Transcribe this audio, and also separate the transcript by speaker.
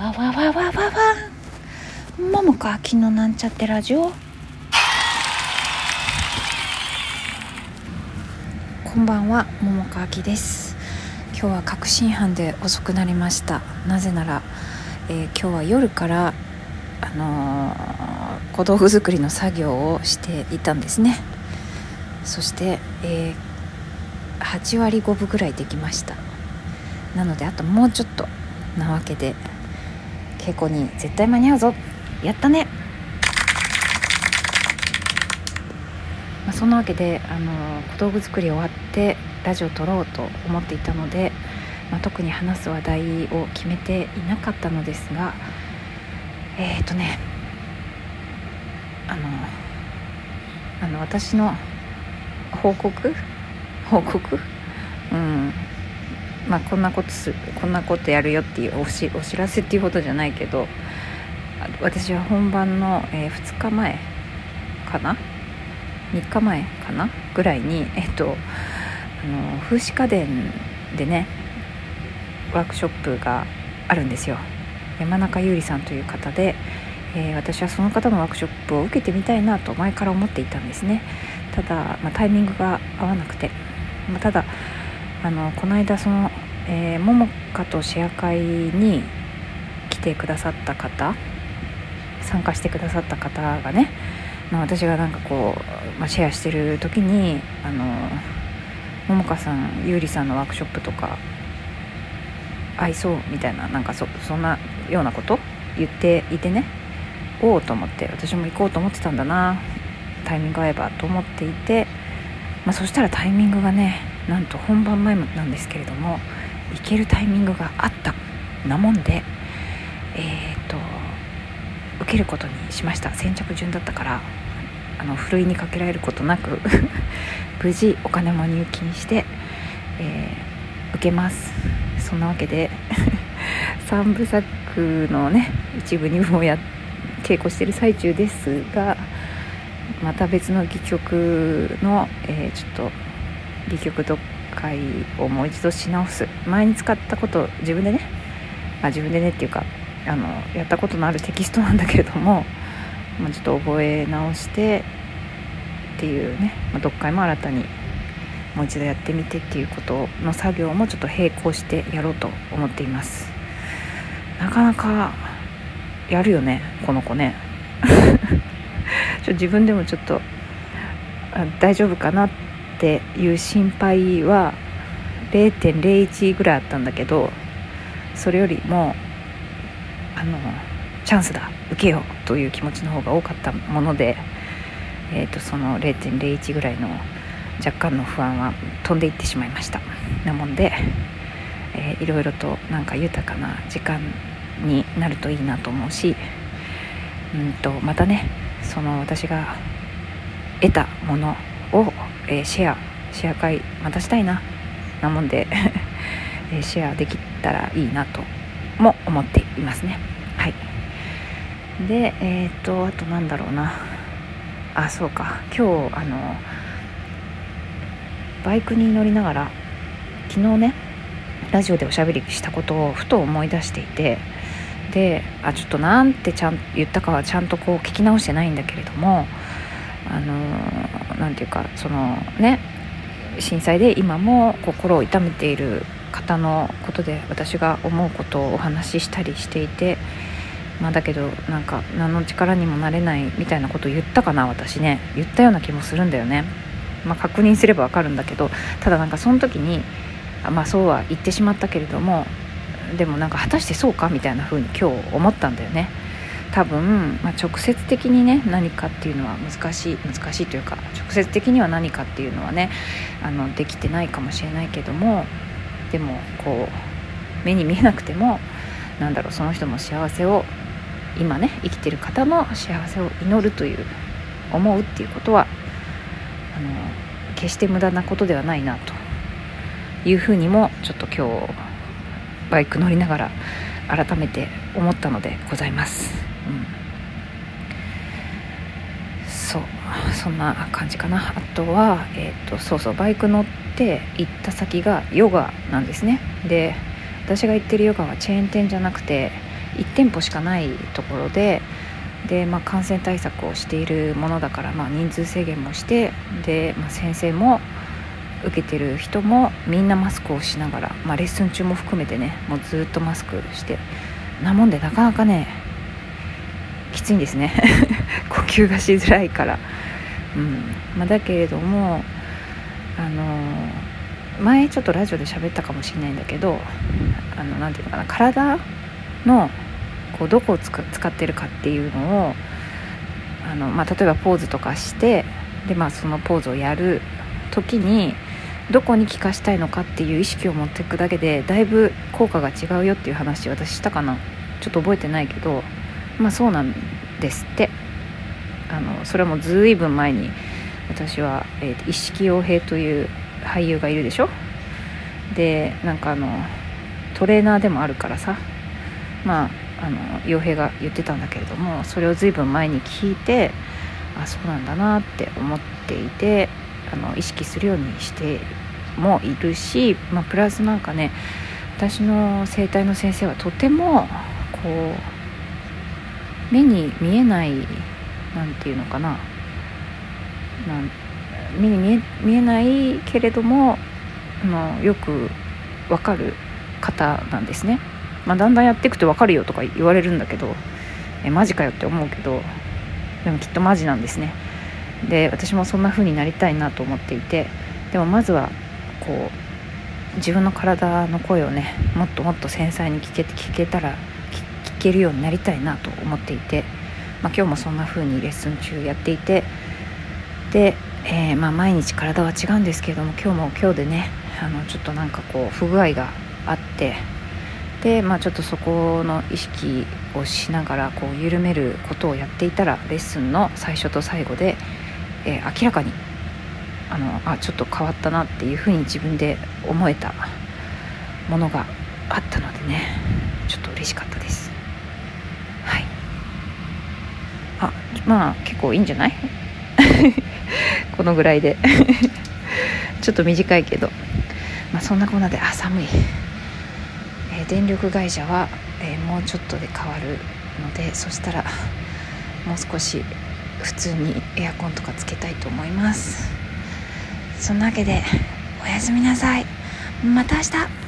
Speaker 1: わわわわわわ。桃子秋のなんちゃってラジオ。こんばんは桃子秋です。今日は確信犯で遅くなりました。なぜなら、えー、今日は夜からあのー、小道具作りの作業をしていたんですね。そして、えー、8割5分ぐらいできました。なのであともうちょっとなわけで稽古に絶対間に合うぞ。やったね。まあ、そんなわけであの小道具作り終わってラジオ撮ろうと思っていたので、まあ、特に話す話題を決めていなかったのですがえっ、ー、とねあのあの私の報告？報告？うん。まあこんなことすこんなことやるよっていうおしお知らせっていうことじゃないけど私は本番の、えー、2日前かな？3日前かな？ぐらいにえっとあの風刺家電でねワークショップがあるんですよ。山中優里さんという方で、えー、私はその方のワークショップを受けてみたいなと前から思っていたんですね。ただ、まあ、タイミングが合わなくて、まあ、ただあのこの間その、えー、桃花とシェア会に来てくださった方参加してくださった方がね、まあ、私がなんかこう、まあ、シェアしてる時にあの桃花さん優里さんのワークショップとか合いそうみたいななんかそそんなようなこと言っていてねおおと思って私も行こうと思ってたんだなタイミング合えばと思っていて、まあ、そしたらタイミングがねなんと本番前なんですけれども行けるタイミングがあったなもんでえっ、と受けることにしました。先着順だったからあのふるいにかけられることなく 無事お金も入金して、えー、受けます。そんなわけで 3部作のね一部2部をや稽古してる最中ですがまた別の戯曲の、えー、ちょっと戯曲読解をもう一度し直す。前に使ったこと自分でねあ自分でねっていうかあのやったことのあるテキストなんだけれども、まあ、ちょっと覚え直してっていうね、まあ、読解も新たにもう一度やってみてっていうことの作業もちょっと並行してやろうと思っています。なかなかやるよねこの子ね。ちょ自分でもちょっと大丈夫かなってていう心配は0.01ぐらいあったんだけどそれよりもあのチャンスだ受けようという気持ちの方が多かったもので、えーと、その0.01ぐらいの若干の不安は飛んでいってしまいました。なもんで、えー、いろいろとなんか豊かな時間になるといいなと思うしうんとまたねその私が得たもの、えー、シェアシェア会またしたいななもんで えシェアできたらいいなとも思っていますね。はい。でえっ、とあとなんだろうな。あそうか。今日あのバイクに乗りながら昨日ねラジオでおしゃべりしたことをふと思い出していてであちょっとなんてちゃん言ったかはちゃんとこう聞き直してないんだけれどもあの何て言うかそのね震災で今も心を痛めている方のことで私が思うことをお話ししたりしていて、まあ、だけどなんか何の力にもなれないみたいなことを言ったかな私ね。言ったような気もするんだよね、まあ、確認すればわかるんだけどただなんかその時にまあそうは言ってしまったけれどもでもなんか果たしてそうかみたいな風に今日思ったんだよね。多分、まあ、直接的にね何かっていうのは難しい難しいというか直接的には何かっていうのはねあのできてないかもしれないけどもでもこう目に見えなくてもなんだろうその人の幸せを今ね生きてる方の幸せを祈るという思うっていうことはあの決して無駄なことではないなというふうにもちょっと今日バイク乗りながら改めて思ったのでございます。そう。そんな感じかな。あとは、えーとそうそうバイク乗って行った先がヨガなんですね。で私が行ってるヨガはチェーン店じゃなくて1店舗しかないところでで、まあ、感染対策をしているものだから、まあ、人数制限もしてで、まあ、先生も受けてる人もみんなマスクをしながら、まあ、レッスン中も含めてねもうずっとマスクして。なもんでなかなかねきついんですね。呼吸がしづらいから、うん。ま、だけれどもあの前ちょっとラジオで喋ったかもしれないんだけどあのなていうのかな体のこうどこを使ってるかっていうのをあの、まあ、例えばポーズとかしてで、まあ、そのポーズをやる時にどこに効かしたいのかっていう意識を持っていくだけでだいぶ効果が違うよっていう話私したかな。ちょっと覚えてないけどまあそうなんですって。あのそれもずいぶん前に私は、えー、一色洋平という俳優がいるでしょ？でなんかあのトレーナーでもあるからさ。まああの洋平が言ってたんだけれどもそれをずいぶん前に聞いてあそうなんだなって思っていてあの意識するようにしてもいるし、まあ、プラスなんかね私の整体の先生はとてもこう目に見えない何て言うのかな。なん目に見え見えないけれどもあのよくわかる方なんですね、まあ、だんだんやっていくと分かるよとか言われるんだけどえマジかよって思うけどでもきっとマジなんですね。で私もそんな風になりたいなと思っていてでもまずはこう自分の体の声をねもっともっと繊細に聞け聞けたらけるようになりたいなと思っていて、まあ、今日もそんな風にレッスン中やっていてで、えー、まあ、毎日体は違うんですけれども今日も今日でねあのちょっとなんかこう不具合があってで、まあ、ちょっとそこの意識をしながらこう緩めることをやっていたらレッスンの最初と最後でえー、明らかにあのあちょっと変わったなっていうふうに自分で思えたものがあったのでねちょっと嬉しかったですはいあまあ結構いいんじゃない？このぐらいで。ちょっと短いけど、まあ、そんなこんなであ寒い、えー、電力会社は、えー、もうちょっとで変わるのでそしたらもう少し普通にエアコンとかつけたいと思います。そんなわけでおやすみなさい。また明日。